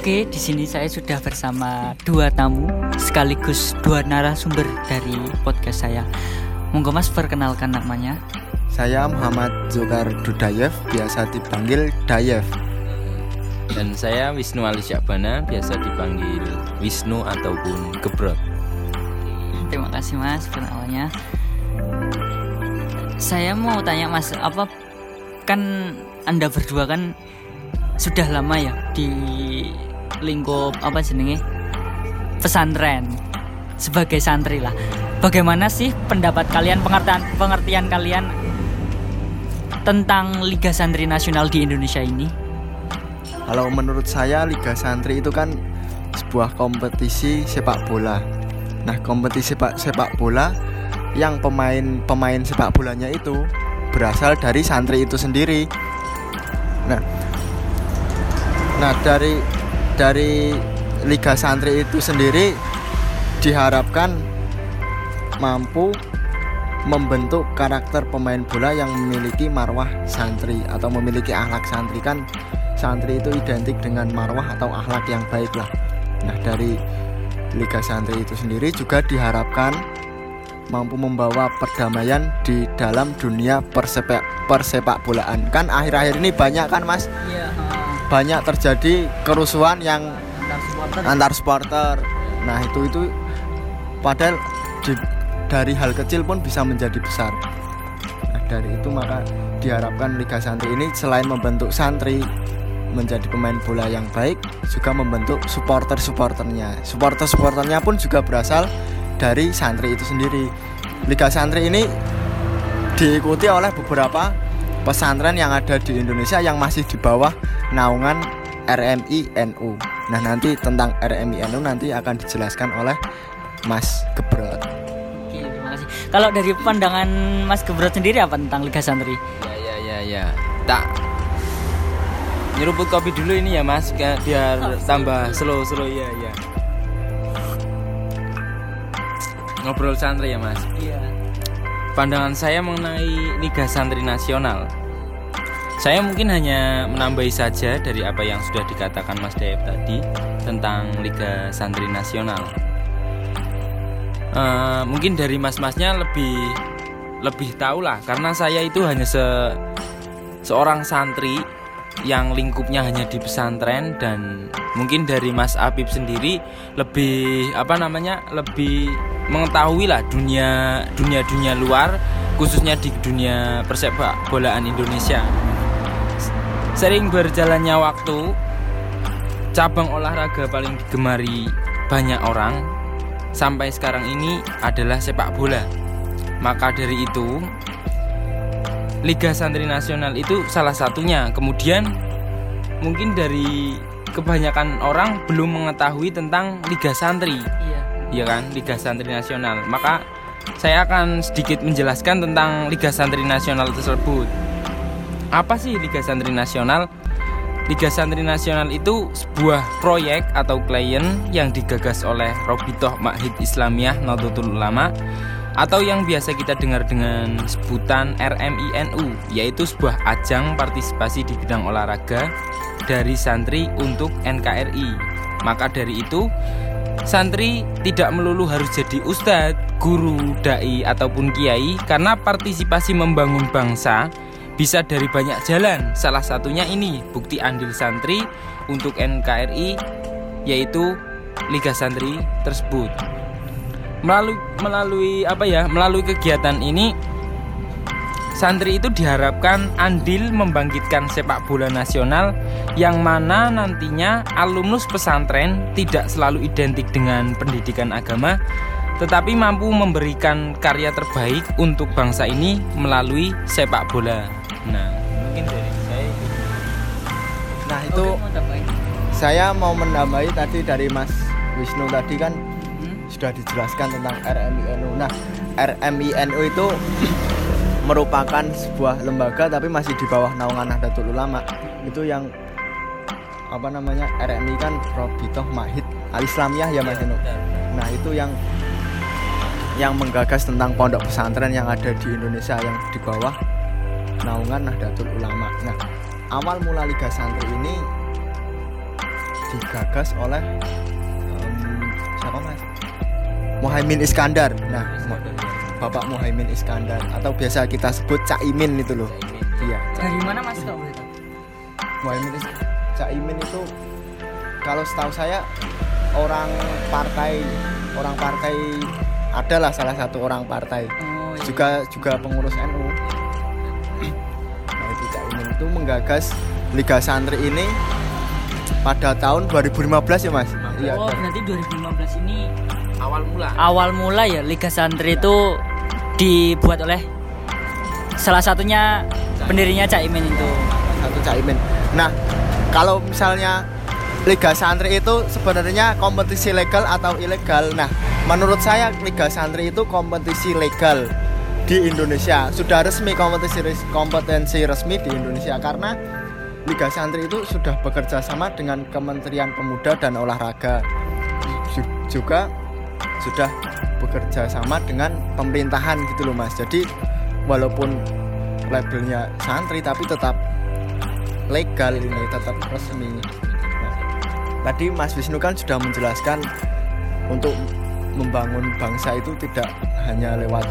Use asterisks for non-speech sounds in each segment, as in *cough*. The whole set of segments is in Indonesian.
Oke, di sini saya sudah bersama dua tamu sekaligus dua narasumber dari podcast saya. Monggo Mas perkenalkan namanya. Saya Muhammad Zulkar Dudayev, biasa dipanggil Dayev. Dan saya Wisnu Ali Syakbana, biasa dipanggil Wisnu ataupun Gebrot. Terima kasih Mas perkenalannya. Saya mau tanya Mas, apa kan Anda berdua kan sudah lama ya di lingkup apa jenenge pesantren sebagai santri lah. Bagaimana sih pendapat kalian pengertian pengertian kalian tentang Liga Santri Nasional di Indonesia ini? Kalau menurut saya Liga Santri itu kan sebuah kompetisi sepak bola. Nah, kompetisi sepak sepak bola yang pemain-pemain sepak bolanya itu berasal dari santri itu sendiri. Nah, Nah dari dari Liga Santri itu sendiri diharapkan mampu membentuk karakter pemain bola yang memiliki marwah santri atau memiliki akhlak santri kan santri itu identik dengan marwah atau akhlak yang baik lah. Nah dari Liga Santri itu sendiri juga diharapkan mampu membawa perdamaian di dalam dunia persepak persepak bolaan kan akhir-akhir ini banyak kan mas? Iya. Banyak terjadi kerusuhan yang Antar supporter. Nah itu itu padahal di- dari hal kecil pun bisa menjadi besar. Nah, dari itu maka diharapkan Liga Santri ini selain membentuk santri menjadi pemain bola yang baik, juga membentuk supporter-supporternya. Supporter-supporternya pun juga berasal dari santri itu sendiri. Liga Santri ini diikuti oleh beberapa pesantren yang ada di Indonesia yang masih di bawah naungan RMI NU. Nah, nanti tentang RMI NU nanti akan dijelaskan oleh Mas Gebrot. Oke, terima kasih. Kalau dari pandangan Mas Gebrot sendiri apa tentang Liga Santri? Ya ya ya ya. Tak nyeruput kopi dulu ini ya Mas, biar tambah slow slow ya ya. Ngobrol santri ya Mas. Iya. Pandangan saya mengenai Liga Santri Nasional. Saya mungkin hanya menambahi saja dari apa yang sudah dikatakan Mas Dayep tadi tentang Liga Santri Nasional. Eh, mungkin dari mas-masnya lebih lebih tahu lah karena saya itu hanya se seorang santri yang lingkupnya hanya di pesantren dan mungkin dari Mas Apip sendiri lebih apa namanya lebih mengetahui lah dunia dunia dunia luar khususnya di dunia persepak bolaan Indonesia. Sering berjalannya waktu cabang olahraga paling digemari banyak orang sampai sekarang ini adalah sepak bola. Maka dari itu Liga Santri Nasional itu salah satunya. Kemudian mungkin dari kebanyakan orang belum mengetahui tentang Liga Santri, Iya. ya kan? Liga Santri Nasional. Maka saya akan sedikit menjelaskan tentang Liga Santri Nasional tersebut. Apa sih Liga Santri Nasional? Liga Santri Nasional itu sebuah proyek atau klien yang digagas oleh Robitoh Makhid Islamiyah Nahdlatul Ulama atau yang biasa kita dengar dengan sebutan RMINU yaitu sebuah ajang partisipasi di bidang olahraga dari santri untuk NKRI. Maka dari itu santri tidak melulu harus jadi ustadz, guru, dai ataupun kiai karena partisipasi membangun bangsa bisa dari banyak jalan. Salah satunya ini bukti andil santri untuk NKRI yaitu Liga Santri tersebut melalui melalui apa ya melalui kegiatan ini santri itu diharapkan andil membangkitkan sepak bola nasional yang mana nantinya alumnus pesantren tidak selalu identik dengan pendidikan agama tetapi mampu memberikan karya terbaik untuk bangsa ini melalui sepak bola. Nah, mungkin dari saya itu. Nah, itu Oke, mau saya mau menambahi tadi dari Mas Wisnu tadi kan? Sudah dijelaskan tentang RMINU. Nah, RMINU itu *clears throat* merupakan sebuah lembaga tapi masih di bawah naungan Nahdlatul Ulama. Itu yang apa namanya RMI kan Robitoh Mahid Al Islamiyah ya Mas Inu. Nah, itu yang yang menggagas tentang pondok pesantren yang ada di Indonesia yang di bawah naungan Nahdlatul Ulama. Nah, awal mula Liga Santri ini digagas oleh em, siapa mas Muhaimin Iskandar nah Bapak Muhaimin Iskandar atau biasa kita sebut Caimin itu loh iya Dari mana Mas tahu? Muhaimin Is- Caimin itu kalau setahu saya orang partai orang partai adalah salah satu orang partai Oh, iya. juga juga pengurus NU. *clears throat* Nah itu Caimin itu menggagas Liga Santri ini pada tahun 2015 ya mas? Iya. Oh, berarti 2015 ini awal mula awal mula ya Liga Santri itu dibuat oleh salah satunya pendirinya Caimin itu. satu Caimin. Nah kalau misalnya Liga Santri itu sebenarnya kompetisi legal atau ilegal? Nah menurut saya Liga Santri itu kompetisi legal di Indonesia sudah resmi kompetisi kompetensi resmi di Indonesia karena Liga Santri itu sudah bekerja sama dengan Kementerian Pemuda dan Olahraga Ju- juga sudah bekerja sama dengan pemerintahan gitu loh mas. Jadi walaupun labelnya santri tapi tetap legal ini tetap resmi. Nah, tadi Mas Wisnu kan sudah menjelaskan untuk membangun bangsa itu tidak hanya lewat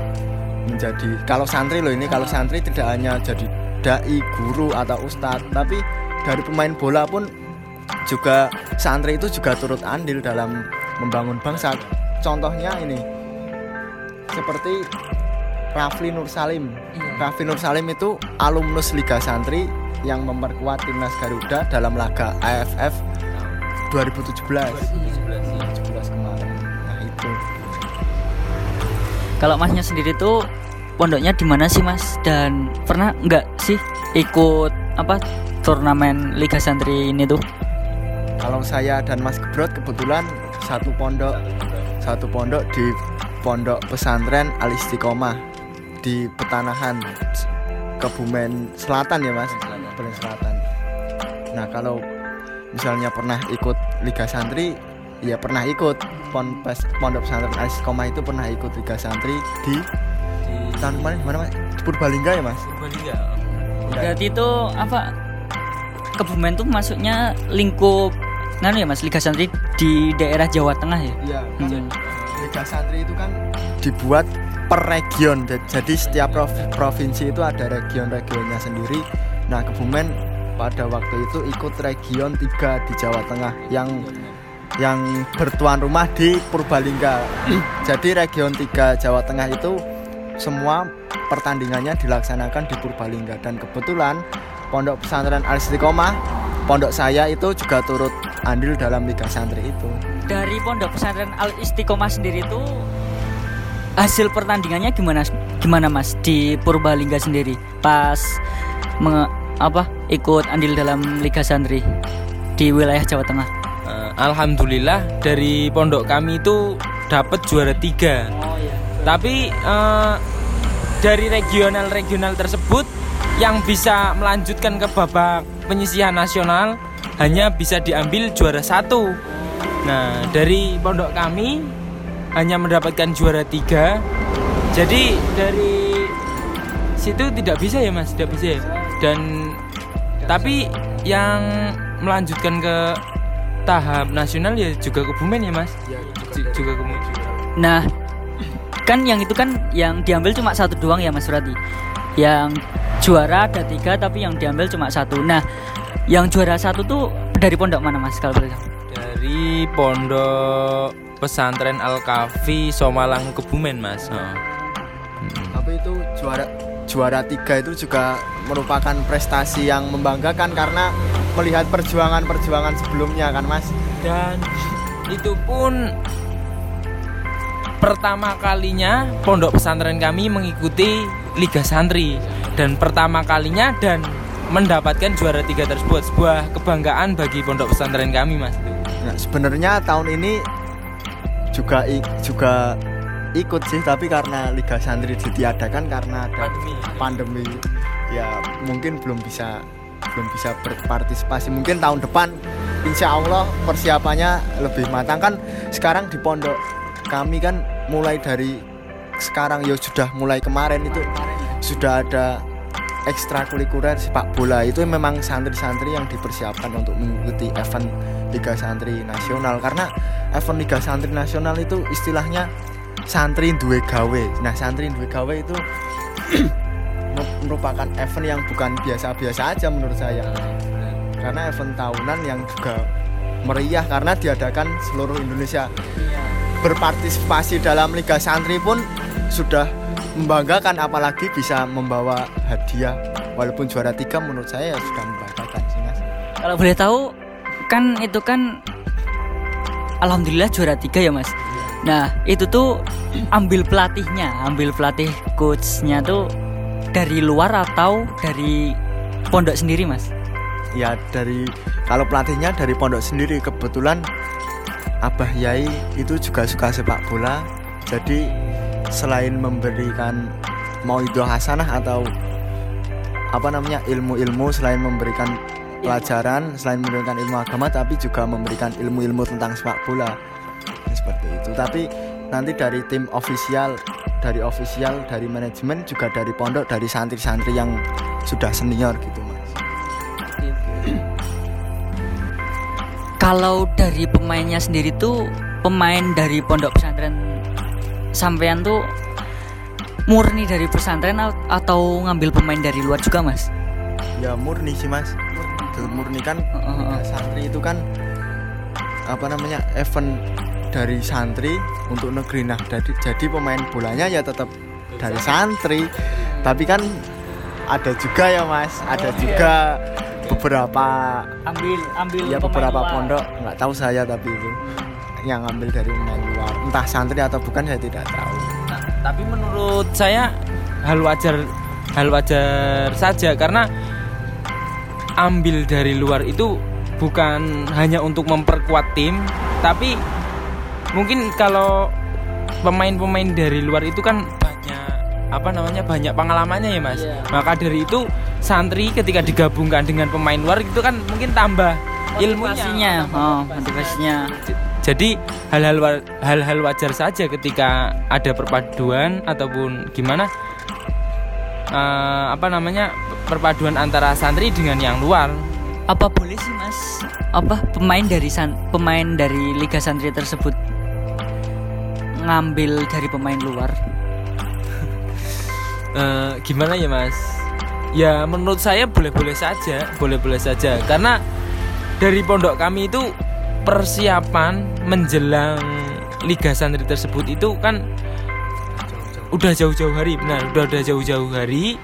menjadi kalau santri loh ini kalau santri tidak hanya jadi dai guru atau ustadz tapi dari pemain bola pun juga santri itu juga turut andil dalam membangun bangsa contohnya ini seperti Rafli Nur Salim Iya. Raffi Nur Salim itu alumnus Liga Santri yang memperkuat timnas Garuda dalam laga AFF 2017 17 kemarin. Nah, itu. Kalau Masnya sendiri tuh pondoknya di mana sih Mas? Dan pernah nggak sih ikut apa turnamen Liga Santri ini tuh? Kalau saya dan Mas Gebrot kebetulan satu pondok satu pondok di Pondok Pesantren Al Istiqomah di Petanahan Kebumen Selatan ya Mas? Kebumen Selatan. Nah kalau misalnya pernah ikut Liga Santri ya pernah ikut. Pon Pes- Pondok Pesantren Al Istiqomah itu pernah ikut Liga Santri di di tahun kemarin mana Mas? Purbalingga ya Mas? Purbalingga. Berarti itu apa? Kebumen tuh masuknya lingkup nganu ya Mas? Liga Santri di daerah Jawa Tengah ya? iya Hmm. Liga Santri itu kan dibuat per region. Ja- jadi setiap prov- provinsi itu ada region-regionnya sendiri. Nah Kebumen pada waktu itu ikut region 3 di Jawa Tengah yang yang bertuan rumah di Purbalingga. *clears throat* Jadi region 3 Jawa Tengah itu semua pertandingannya dilaksanakan di Purbalingga. Dan kebetulan Pondok Pesantren Al Istiqomah pondok saya itu juga turut andil dalam Liga Santri itu Dari Pondok Pesantren Al Istiqomah sendiri tuh hasil pertandingannya gimana gimana Mas di Purbalingga sendiri pas menge- apa ikut andil dalam Liga Santri di wilayah Jawa Tengah? Eh, Alhamdulillah dari pondok kami itu dapat juara tiga Oh iya. tapi eh, dari regional-regional tersebut yang bisa melanjutkan ke babak penyisihan nasional hanya bisa diambil juara satu. Nah dari pondok kami hanya mendapatkan juara tiga. Jadi dari situ tidak bisa ya mas? Tidak bisa ya? Dan tapi yang melanjutkan ke tahap nasional ya juga kebumen ya mas? Ju- juga. Kebumen Nah, kan yang itu kan yang diambil cuma satu doang ya Mas Surati. Yang juara ada tiga tapi yang diambil cuma satu. Nah, yang juara satu tuh dari pondok mana Mas kalau boleh tahu? Dari Pondok Pesantren Al Kafi Somalang Kebumen, Mas. Oh. Hmm. tapi itu juara juara tiga itu juga merupakan prestasi yang membanggakan karena melihat perjuangan-perjuangan sebelumnya kan mas Dan itu pun pertama kalinya pondok pesantren kami mengikuti Liga Santri dan pertama kalinya dan mendapatkan juara tiga tersebut sebuah kebanggaan bagi pondok pesantren kami mas. Nah, sebenarnya tahun ini juga juga ikut sih tapi karena Liga Santri ditiadakan karena ada Pandemi. pandemi. Ya mungkin belum bisa belum bisa berpartisipasi. Mungkin tahun depan insya Allah persiapannya lebih matang. Kan sekarang di pondok kami kan mulai dari sekarang ya sudah mulai kemarin itu sudah ada ekstrakurikuler sepak bola itu memang santri-santri yang dipersiapkan untuk mengikuti event Liga Santri Nasional karena event Liga Santri Nasional itu istilahnya santri duwe gawe. Nah, santri duwe gawe itu *clears throat* merupakan event yang bukan biasa-biasa aja menurut saya. Karena event tahunan yang juga meriah karena diadakan seluruh Indonesia. Berpartisipasi dalam Liga Santri pun sudah membanggakan apalagi bisa membawa hadiah walaupun juara tiga menurut saya ya sudah membanggakan sih mas Kalau boleh tahu kan itu kan alhamdulillah juara tiga ya mas. Nah itu tuh ambil pelatihnya, ambil pelatih coachnya tuh dari luar atau dari pondok sendiri mas? ya dari kalau pelatihnya dari pondok sendiri kebetulan Abah Yai itu juga suka sepak bola jadi selain memberikan mau itu hasanah atau apa namanya ilmu-ilmu selain memberikan pelajaran selain memberikan ilmu agama tapi juga memberikan ilmu-ilmu tentang sepak bola. Seperti itu. Tapi nanti dari tim ofisial dari ofisial dari manajemen juga dari pondok dari santri-santri yang sudah senior gitu mas. Kalau dari pemainnya sendiri tuh pemain dari pondok pesantren sampean tuh murni dari pesantren atau ngambil pemain dari luar juga mas? ya murni sih mas. Murni. Kan Heeh. santri itu kan apa namanya event dari santri untuk negeri. Nah jadi jadi pemain bolanya ya tetap dari santri. Tapi kan ada juga ya mas. Ada juga beberapa ambil ambil ya beberapa luar. pondok. Nggak tahu saya tapi itu yang ambil dari pemain luar entah santri atau bukan saya tidak tahu Nah, tapi menurut saya hal wajar hal wajar saja karena ambil dari luar itu bukan hanya untuk memperkuat tim, tapi mungkin kalau pemain-pemain dari luar itu kan banyak apa namanya banyak pengalamannya ya mas. Iya. Maka dari itu santri ketika digabungkan dengan pemain luar itu kan mungkin tambah ilmunya, motivasinya, oh, motivasinya. Jadi hal-hal hal-hal wajar saja ketika ada perpaduan ataupun gimana eh, apa namanya perpaduan antara santri dengan yang luar. Apa boleh sih mas? Apa pemain dari san, pemain dari Liga Santri tersebut ngambil dari pemain luar? *laughs* Eh, gimana ya mas? Ya menurut saya boleh-boleh saja, boleh-boleh saja karena dari pondok kami itu persiapan menjelang Liga Santri tersebut itu kan udah jauh-jauh hari benar udah udah jauh-jauh hari.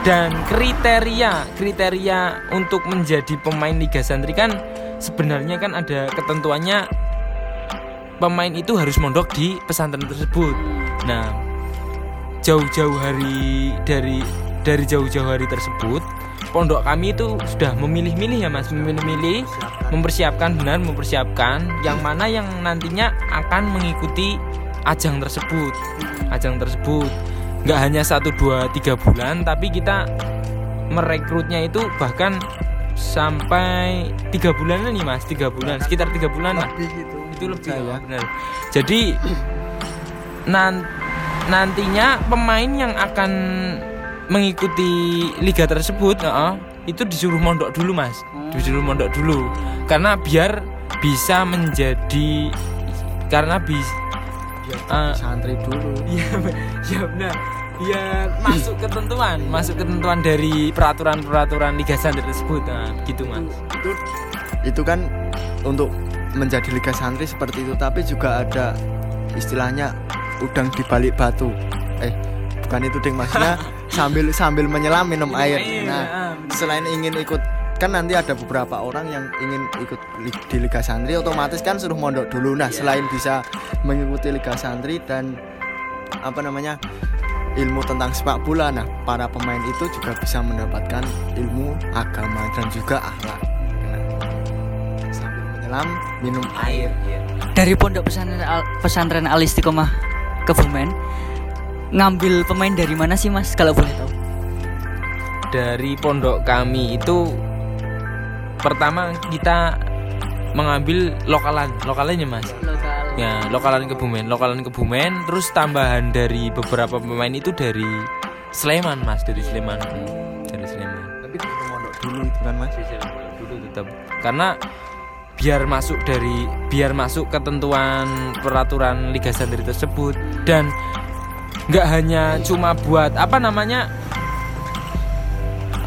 Dan kriteria kriteria untuk menjadi pemain Liga Santri kan sebenarnya kan ada ketentuannya pemain itu harus mondok di pesantren tersebut. Nah jauh-jauh hari dari dari jauh-jauh hari tersebut pondok kami itu sudah memilih-milih ya mas. Memilih-milih mempersiapkan benar mempersiapkan yang mana yang nantinya akan mengikuti ajang tersebut. Ajang tersebut. Nggak hanya satu dua tiga bulan tapi kita merekrutnya itu bahkan sampai tiga bulan nih mas. Tiga bulan sekitar tiga bulan lah. Lebih itu itu lebih saya. ya. benar. Jadi nan- nantinya pemain yang akan mengikuti liga tersebut heeh, itu disuruh mondok dulu mas disuruh mondok dulu karena biar bisa menjadi karena bis Biar Ah. santri dulu Iya, *laughs* ya benar. Biar masuk ketentuan, masuk ketentuan dari peraturan-peraturan Liga Santri tersebut. Nah, gitu, Mas. itu itu kan untuk menjadi liga santri seperti itu tapi juga ada istilahnya udang di balik batu eh bukan itu ding maksudnya *laughs* sambil sambil menyelam minum air. nah selain ingin ikut kan nanti ada beberapa orang yang ingin ikut di liga santri otomatis kan suruh mondok dulu. Nah selain bisa mengikuti liga santri dan apa namanya ilmu tentang sepak bola nah para pemain itu juga bisa mendapatkan ilmu agama dan juga akhlak. Nah, sambil menyelam minum air. Dari pondok pesantren Al- pesantren Al Istiqomah Kebumen ngambil pemain dari mana sih mas kalau boleh tahu? Dari pondok kami itu pertama kita mengambil lokalan, lokalannya, Mas. Lokal. Ya, lokalan Kebumen, lokalan Kebumen, terus tambahan dari beberapa pemain itu dari Sleman, Mas, dari Sleman. Dari Sleman. tapi disuruh mondok dulu itu kan mas dulu tetap karena biar masuk dari biar masuk ketentuan peraturan Liga Santri tersebut dan nggak hanya cuma buat apa namanya?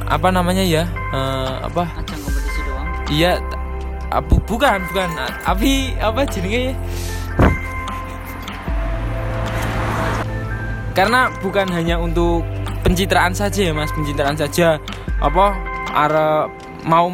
Apa namanya ya? Eh, apa? Ajang kompetisi doang. Iya t- ah, bu- bukan bukan. Ah, tapi apa jenenge? Karena bukan hanya untuk pencitraan saja ya mas pencitraan saja. Apa are mau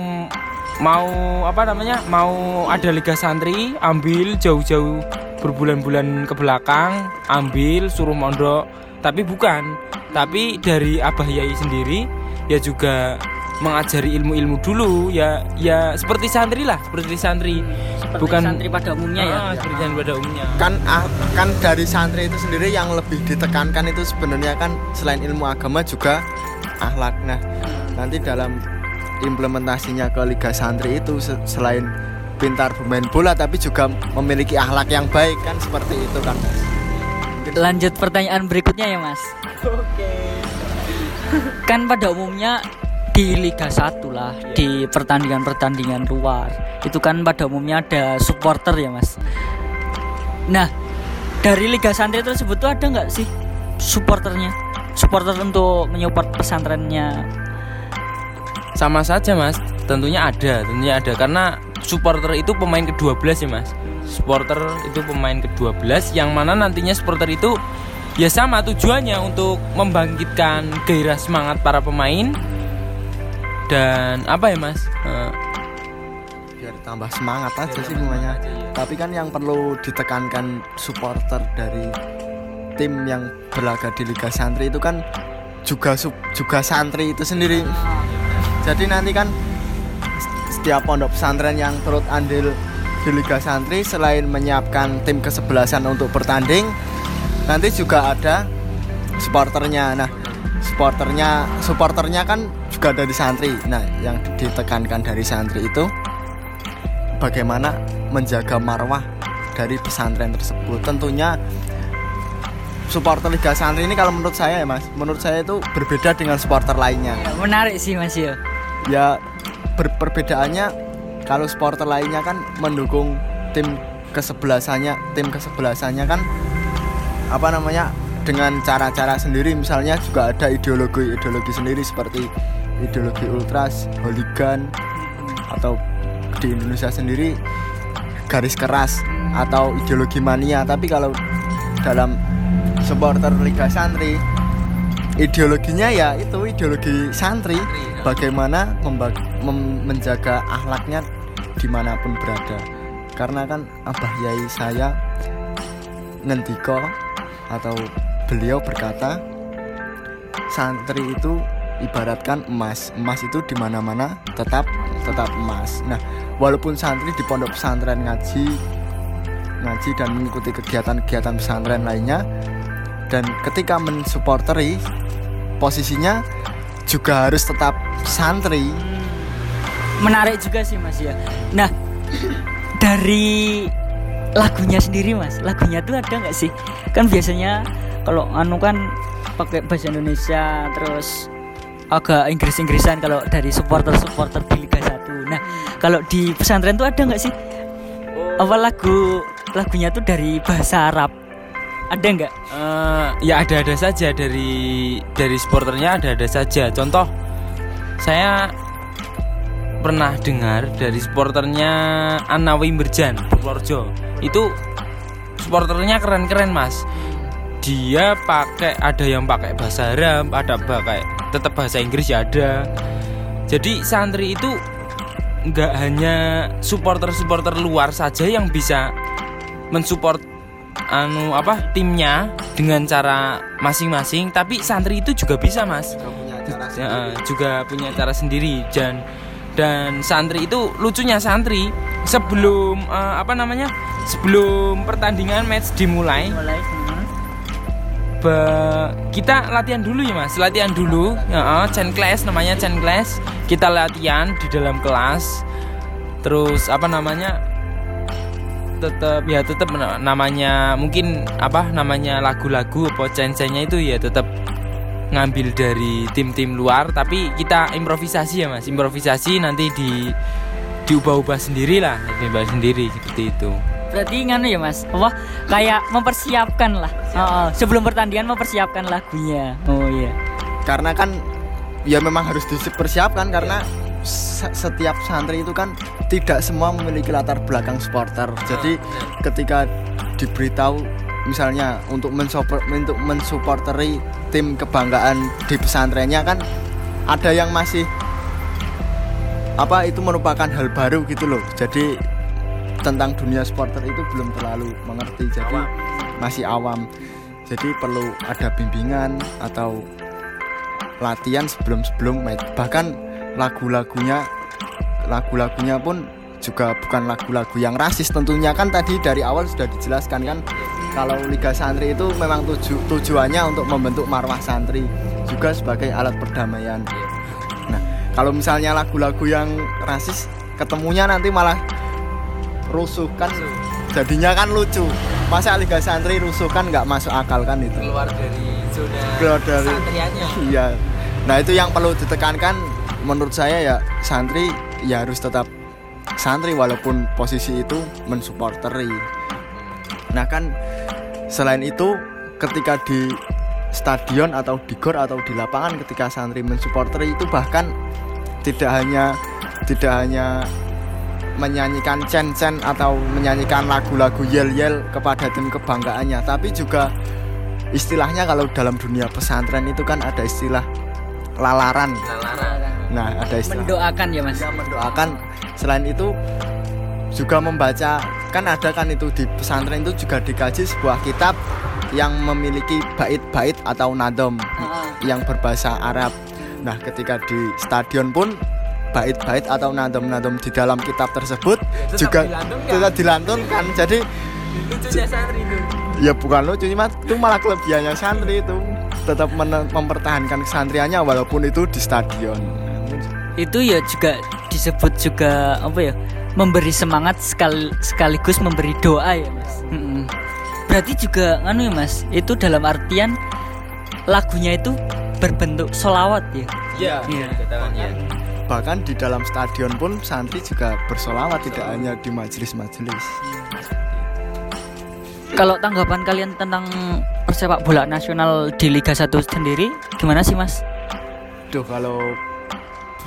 mau apa namanya? Mau ada liga santri ambil jauh-jauh berbulan-bulan ke belakang ambil suruh mondok. Tapi bukan. Tapi dari abah yai sendiri ya juga mengajari ilmu-ilmu dulu. Ya ya seperti santri lah seperti santri. Seperti bukan santri pada umumnya ya? Ah, seperti santri pada umumnya. Kan ah, kan dari santri itu sendiri yang lebih ditekankan itu sebenarnya kan selain ilmu agama juga akhlak. Nah nanti dalam implementasinya ke liga santri itu se- selain pintar bermain bola tapi juga memiliki akhlak yang baik kan? Seperti itu kan Mas. Lanjut pertanyaan berikutnya ya mas. Kan pada umumnya di Liga 1 lah di pertandingan-pertandingan luar itu kan pada umumnya ada supporter ya mas. Nah dari Liga Santri tersebut tuh ada nggak sih supporternya? Supporter untuk menyupport pesantrennya? Sama saja mas. Tentunya ada tentunya ada. Karena supporter itu pemain ke-12 ya mas. Supporter itu pemain ke-12 yang mana nantinya supporter itu ya sama tujuannya untuk membangkitkan gairah semangat para pemain dan apa ya mas? Eh, biar tambah semangat aja sih semuanya tapi kan yang perlu ditekankan supporter dari tim yang berlaga di Liga Santri itu kan juga sub- juga santri itu sendiri. Jadi nanti kan setiap pondok pesantren yang turut andil di Liga Santri selain menyiapkan tim kesebelasan untuk bertanding nanti juga ada supporternya. Nah supporternya supporternya kan juga dari santri. Nah yang ditekankan dari santri itu bagaimana menjaga marwah dari pesantren tersebut. Tentunya supporter Liga Santri ini kalau menurut saya ya mas menurut saya itu berbeda dengan supporter lainnya. Menarik sih mas ya. Ya ber- perbedaannya kalau supporter lainnya kan mendukung tim kesebelasannya tim kesebelasannya kan apa namanya dengan cara-cara sendiri. Misalnya juga ada ideologi ideologi sendiri seperti ideologi ultras hooligan atau di Indonesia sendiri garis keras atau ideologi mania. Tapi kalau dalam supporter Liga Santri ideologinya ya itu ideologi santri. Bagaimana membag- mem- menjaga akhlaknya di mana pun berada. Karena kan abah yai saya ngendiko atau beliau berkata santri itu ibaratkan emas. Emas itu di mana-mana tetap tetap emas. Nah walaupun santri di pondok pesantren ngaji ngaji dan mengikuti kegiatan-kegiatan pesantren lainnya dan ketika mensupporteri posisinya juga harus tetap santri. Menarik juga sih mas ya. Nah dari lagunya sendiri mas lagunya tuh ada nggak sih? Kan biasanya kalau anu kan pakai bahasa Indonesia terus agak Inggris-Inggrisan kalau dari supporter-supporter di Liga 1 nah kalau di pesantren tuh ada nggak sih? Apa lagu lagunya tuh dari bahasa Arab ada nggak Eh, ya ada-ada saja dari dari supporternya ada-ada saja. Contoh saya pernah dengar dari supporternya Anawi Merjan Purworejo. Itu supporternya keren-keren, Mas. Dia pakai ada yang pakai bahasa Arab, ada pakai tetap bahasa Inggris ya ada. Jadi santri itu nggak hanya supporter-supporter luar saja yang bisa mensupport anu apa timnya dengan cara masing-masing tapi santri itu juga bisa mas. Ya, eh, juga punya cara sendiri dan dan santri itu lucunya santri sebelum eh, apa namanya sebelum pertandingan match dimulai mulai hmm. be- kita latihan dulu ya mas. Latihan dulu ya, eh, chain class namanya chain class kita latihan di dalam kelas terus apa namanya tetap ya tetap na- namanya mungkin apa namanya lagu-lagu apa chain-chainnya itu ya tetap ngambil dari tim-tim luar tapi kita improvisasi ya mas. Improvisasi nanti di diubah-ubah sendiri lah diubah sendiri seperti itu. Berarti nganu ya mas, apa? Kayak mempersiapkan lah. Oh, sebelum pertandingan mempersiapkan lagunya. Oh iya. karena kan ya memang harus dipersiapkan karena se- setiap santri itu kan tidak semua memiliki latar belakang supporter. Jadi ketika diberitahu misalnya untuk mensupport untuk mensupporteri tim kebanggaan di pesantrennya kan ada yang masih apa itu merupakan hal baru gitu loh. Jadi tentang dunia supporter itu belum terlalu mengerti. Jadi masih awam. Jadi perlu ada bimbingan atau latihan sebelum-sebelum match. Bahkan lagu-lagunya lagu-lagunya pun juga bukan lagu-lagu yang rasis tentunya. Kan tadi dari awal sudah dijelaskan kan kalau Liga Santri itu memang tuju, tujuannya untuk membentuk marwah santri juga sebagai alat perdamaian. Nah kalau misalnya lagu-lagu yang rasis ketemunya nanti malah rusuh kan? Jadinya kan lucu. Masa Liga Santri rusuh kan nggak masuk akal kan itu? Keluar dari zona Keluar dari- santriannya. *laughs* Iya. Nah itu yang perlu ditekankan menurut saya ya santri ya harus tetap santri walaupun posisi itu mensupporteri. Nah kan selain itu ketika di stadion atau di gor atau di lapangan ketika santri mensupporteri itu bahkan tidak hanya tidak hanya menyanyikan cen-cen atau menyanyikan lagu-lagu yel-yel kepada tim kebanggaannya tapi juga istilahnya kalau dalam dunia pesantren itu kan ada istilah lalaran. Nah, ada istilah Mendoakan ya mas. Ya, mendoakan. Selain itu juga membaca kan ada kan itu di pesantren itu juga dikaji sebuah kitab yang memiliki bait-bait atau nadom yang berbahasa Arab. Nah, ketika di stadion pun bait-bait atau nadom-nadom di dalam kitab tersebut Tetap juga dilantunkan. tetap dilantunkan. Jadi lucunya santri itu ya bukan lucu cuma itu malah kelebihannya santri itu tetap mempertahankan kesantriannya walaupun itu di stadion Itu ya juga disebut juga apa ya? Memberi semangat sekal, sekaligus memberi doa ya mas. Mm-mm. Berarti juga anu ya mas, itu dalam artian lagunya itu berbentuk solawat ya. iya Iya. ketahuannya bahkan di dalam stadion pun santri juga bersolawat tidak hanya di majelis-majelis Kalau tanggapan kalian tentang persepak bola nasional di Liga 1 sendiri gimana sih mas? Duh kalau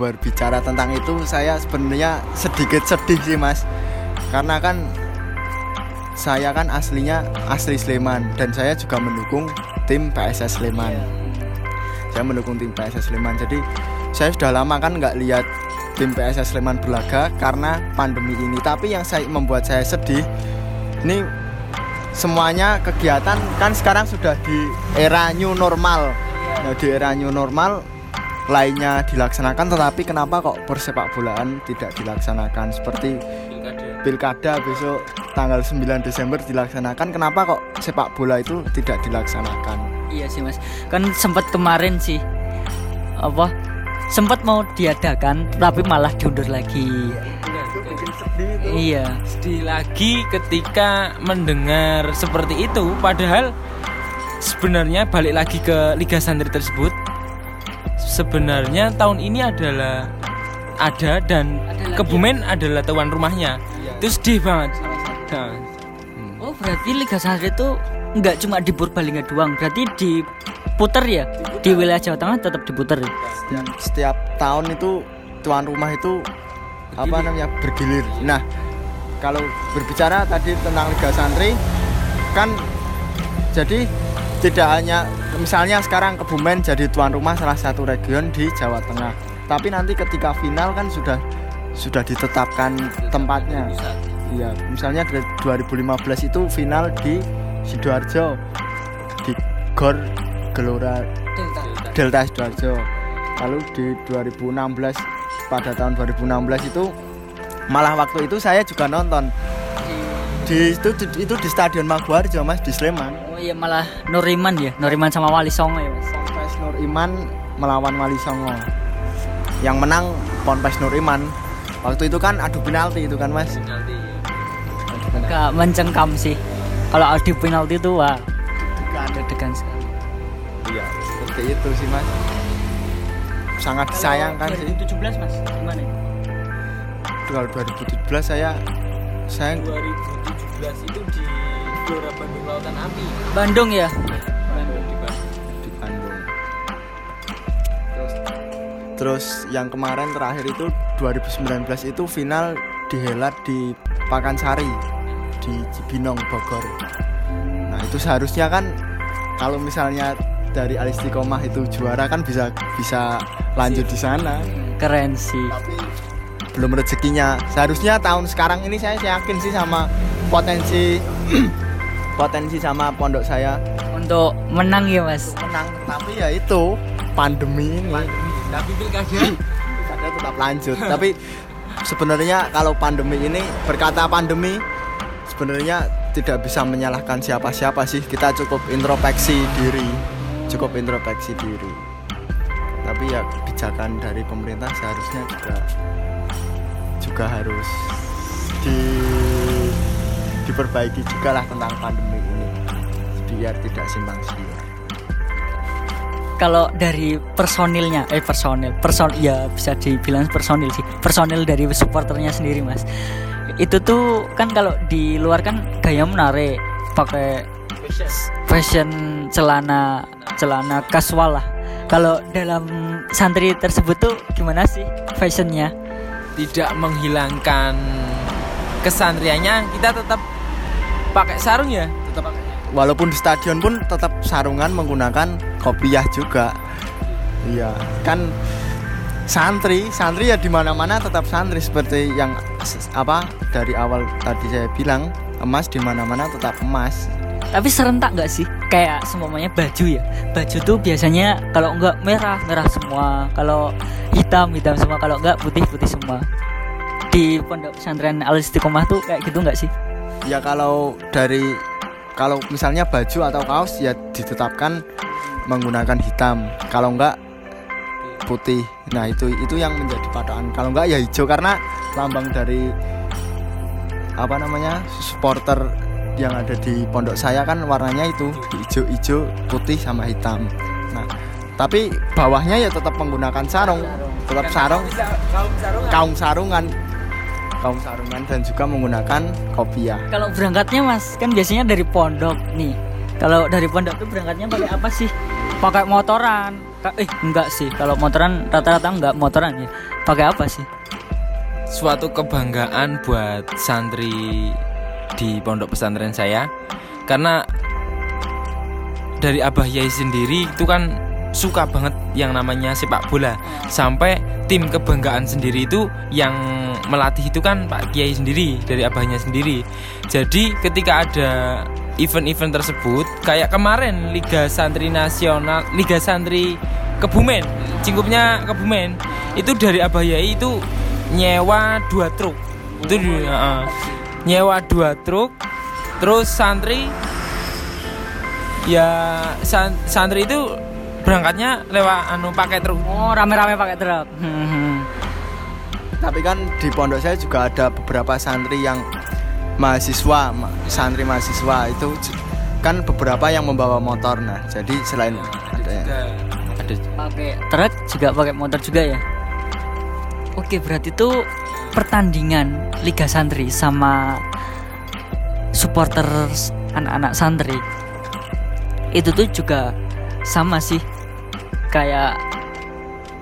berbicara tentang itu saya sebenarnya sedikit sedih sih mas. Karena kan saya kan aslinya asli Sleman dan saya juga mendukung tim PSS Sleman. Saya mendukung tim PSS Sleman. Jadi saya sudah lama kan nggak lihat tim PSS Sleman berlaga karena pandemi ini. Tapi yang saya membuat saya sedih ini semuanya kegiatan kan sekarang sudah di era new normal. Nah, di era new normal lainnya dilaksanakan tetapi kenapa kok persepak bolaan tidak dilaksanakan? Seperti pilkada. Besok tanggal 9 Desember dilaksanakan kenapa kok sepak bola itu tidak dilaksanakan? Iya sih mas, kan sempat kemarin sih apa sempat mau diadakan tapi malah diundur lagi. Iya, sedih lagi ketika mendengar seperti itu padahal sebenarnya balik lagi ke Liga Santri tersebut sebenarnya tahun ini adalah ada dan Ada lagi Kebumen adalah tuan rumahnya. Itu sedih banget. Nah, Oh berarti Liga Santri itu nggak cuma di Purbalingga doang, berarti diputer ya? Di wilayah Jawa Tengah tetap diputer. ya? setiap, setiap tahun itu tuan rumah itu apa namanya? Bergilir. Nah, kalau berbicara tadi tentang Liga Santri kan jadi tidak hanya misalnya sekarang Kebumen jadi tuan rumah salah satu region di Jawa Tengah. Tapi nanti ketika final kan sudah sudah ditetapkan tempatnya. Iya, misalnya dari 2015 itu final di Sidoarjo di Gor Gelora Delta Sidoarjo. Lalu di 2016 pada tahun 2016 itu malah waktu itu saya juga nonton di itu itu di Stadion Maguwarjo Mas di Sleman. Iya malah Nuriman ya, Nuriman sama Wali Songo ya mas. Ponpes Nur Iman melawan Wali Songo. Yang menang Ponpes Nur Iman. Waktu itu kan adu penalti itu kan Mas. Penalti. Agak mencengkam sih. Kalau adu penalti itu wah Kan. deg-degan sekali. Iya, seperti itu sih Mas. Sangat disayangkan sih. 2017 mas, gimana? kalau 2017 saya saya 2017 itu di Gelora Bandung Lautan Api Bandung ya Bandung di Bandung di Bandung. Terus, terus yang kemarin terakhir itu 2019 itu final dihelat di Pakansari di Cibinong Bogor. Nah itu seharusnya kan kalau misalnya dari Alistiqomah itu juara kan bisa bisa lanjut di sana. keren sih Tapi belum rezekinya. Seharusnya tahun sekarang ini saya yakin sih sama potensi *clears throat* potensi sama pondok saya. Untuk menang ya mas? Menang. Tapi ya itu pandemi ini. Tapi pilkada? Pilkada tetap lanjut. Tapi sebenarnya kalau pandemi ini berkata pandemi sebenarnya tidak bisa menyalahkan siapa-siapa sih. Kita cukup introspeksi diri. Cukup introspeksi diri. Tapi ya kebijakan dari pemerintah seharusnya juga juga harus di diperbaiki juga lah tentang pandemi ini biar tidak simpang siur. Kalau dari personilnya eh personil person ya bisa dibilang personil sih personil dari supporternya sendiri mas. Itu tuh kan kalau di luar kan gaya menarik pakai fashion celana celana kasual lah. Kalau dalam santri tersebut tuh gimana sih fashionnya? Tidak menghilangkan kesantriannya kita tetap pakai sarung ya? Tetap pakai. Walaupun di stadion pun tetap sarungan menggunakan kopiah juga. Iya kan santri santri ya di mana mana tetap santri seperti yang apa dari awal tadi saya bilang emas di mana mana tetap emas. Tapi serentak nggak sih? Kayak semuanya baju ya? Baju tuh biasanya kalau enggak merah merah semua. Kalau hitam hitam semua. Kalau enggak putih putih semua di pondok pesantren al istiqomah tuh kayak gitu nggak sih? Ya kalau dari kalau misalnya baju atau kaos ya ditetapkan menggunakan hitam. Kalau enggak putih. Nah itu itu yang menjadi patokan. Kalau enggak ya hijau karena lambang dari apa namanya supporter yang ada di pondok saya kan warnanya itu hijau-hijau putih sama hitam. Nah tapi bawahnya ya tetap menggunakan sarung. Tetap sarung. Kaum sarung kaum sarungan kaum sarungan dan juga menggunakan kopiah. Kalau berangkatnya mas kan biasanya dari pondok nih. Kalau dari pondok tuh berangkatnya pakai apa sih? Pakai motoran. Eh enggak sih. Kalau motoran rata-rata enggak motoran ya. Pakai apa sih? Suatu kebanggaan buat santri di pondok pesantren saya. Karena dari Abah Yai sendiri itu kan suka banget yang namanya sepak bola. Sampai tim kebanggaan sendiri itu yang melatih itu kan Pak Kiai sendiri dari abahnya sendiri. Jadi ketika ada event-event tersebut kayak kemarin Liga Santri Nasional Liga Santri Kebumen cingkupnya Kebumen itu dari Abah Yai itu nyewa dua truk. Itu uh, nyewa dua truk terus santri ya san- santri itu berangkatnya lewat anu pakai truk. Oh rame-rame pakai truk. Tapi kan di pondok saya juga ada beberapa santri yang mahasiswa, ma- santri mahasiswa itu kan beberapa yang membawa motor. Nah, jadi selain ada yang- ada pakai truk juga pakai motor juga ya? Oke berarti itu pertandingan Liga Santri sama supporter anak-anak santri. Itu tuh juga sama sih. Kayak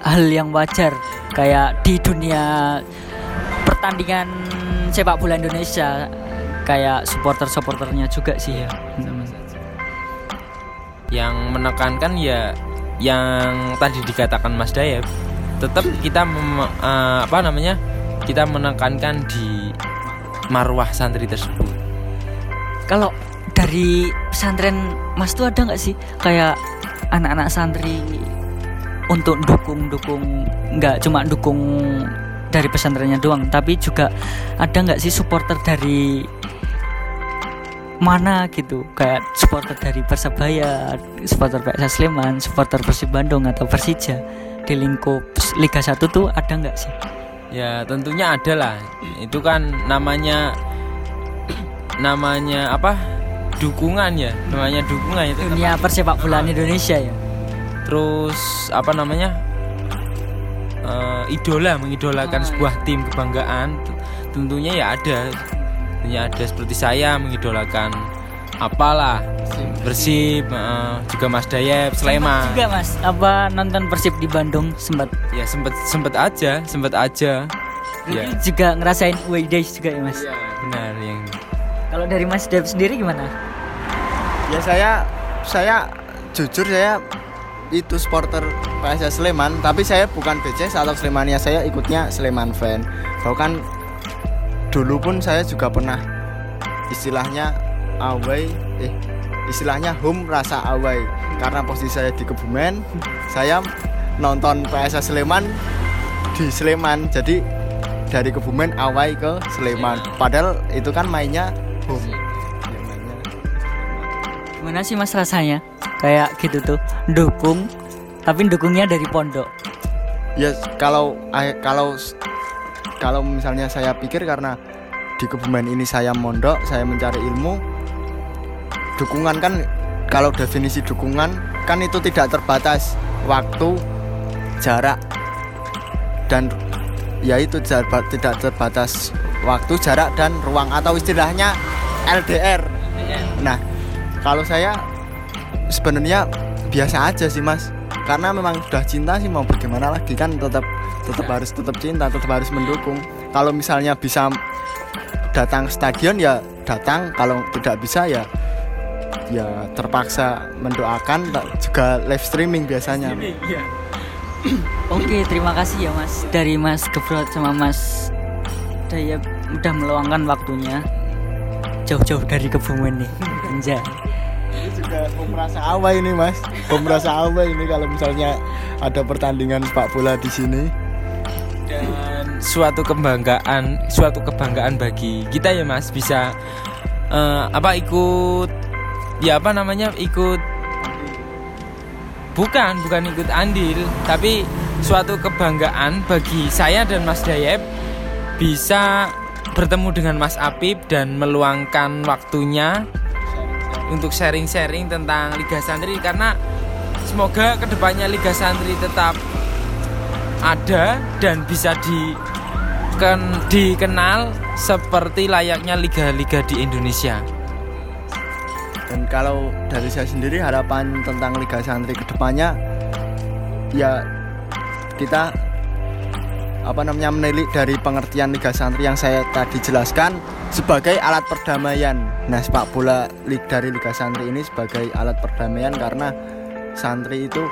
hal yang wajar. Kayak di dunia pertandingan sepak bola Indonesia kayak supporter-supporternya juga sih ya. Yang menekankan ya yang tadi dikatakan Mas Dayep tetap kita mem- eh, apa namanya kita menekankan di marwah santri tersebut. Kalau dari pesantren Mas tuh ada nggak sih? Kayak anak-anak santri untuk dukung-dukung nggak cuma dukung dari pesantrennya doang, tapi juga ada nggak sih supporter dari mana gitu? Kayak supporter dari Persebaya, supporter PSS Sleman, supporter Persib Bandung atau Persija di lingkup Liga 1 tuh ada nggak sih? ya tentunya ada lah. Itu kan namanya namanya apa dukungan ya namanya dukungan itu Dunia persepak bolaan Indonesia ya. terus apa namanya eh, idola mengidolakan Ah, sebuah tim kebanggaan tentunya ya ada. Tentunya ada seperti saya mengidolakan apalah Persib. Eh, juga Mas Dayep Sleman. juga mas apa nonton persib di Bandung sempat? Ya sempet sempet aja sempet aja. Ya. juga ngerasain away days juga ya mas? Benar yang kalau dari mas Dev sendiri gimana Ya saya saya jujur saya itu supporter PSS Sleman, tapi saya bukan BCS atau Slemania, saya ikutnya Sleman fan. Bahkan dulu pun saya juga pernah istilahnya away eh istilahnya home rasa away karena posisi saya di Kebumen, *laughs* saya nonton PSS Sleman di Sleman. Jadi dari Kebumen away ke Sleman. Padahal itu kan mainnya home. Gimana sih mas rasanya kayak gitu tuh dukung tapi dukungnya dari pondok Ya kalau ah, kalau kalau misalnya saya pikir karena di Kebumen ini saya mondok, saya mencari ilmu. Dukungan kan kalau definisi dukungan kan itu tidak terbatas waktu, jarak dan ya itu tidak terbatas waktu, jarak dan ruang atau istilahnya LDR. Nah, kalau saya sebenarnya biasa aja sih mas. Karena memang sudah cinta sih mau bagaimana lagi kan tetap tetap harus tetap cinta tetap harus mendukung. Kalau misalnya bisa datang ke stadion ya datang. Kalau tidak bisa ya ya terpaksa mendoakan juga live streaming biasanya. *clears throat* Oke terima kasih ya mas. Dari mas Gebrot sama mas Daya udah meluangkan waktunya jauh-jauh dari Kebumen nih Anjay. ini juga pemerasa awal ini mas. Pemerasa awal ini kalau misalnya ada pertandingan sepak bola di sini. Dan suatu kebanggaan suatu kebanggaan bagi kita ya mas. Bisa eh, apa ikut ya apa namanya ikut bukan bukan ikut andil tapi suatu kebanggaan bagi saya dan Mas Dayep bisa bertemu dengan Mas Apip dan meluangkan waktunya untuk sharing-sharing tentang Liga Santri karena semoga ke depannya Liga Santri tetap ada dan bisa di ken- dikenal seperti layaknya liga-liga di Indonesia. dan kalau dari saya sendiri harapan tentang Liga Santri ke depannya ya kita apa namanya menilik dari pengertian Liga Santri yang saya tadi jelaskan sebagai alat perdamaian. Nah, sepak bola lig dari Liga Santri ini sebagai alat perdamaian karena santri itu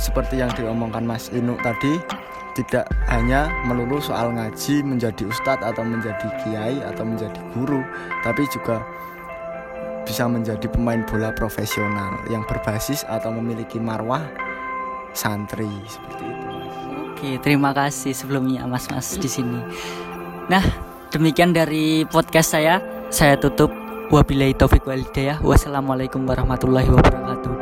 seperti yang diomongkan Mas Inu tadi tidak hanya melulu soal ngaji menjadi ustadz atau menjadi kiai atau menjadi guru, tapi juga bisa menjadi pemain bola profesional yang berbasis atau memiliki marwah santri seperti itu. Oke, terima kasih sebelumnya Mas-mas di sini. Nah, demikian dari podcast saya. Saya tutup. Wabillahi taufiq wal hidayah. Wassalamualaikum warahmatullahi wabarakatuh.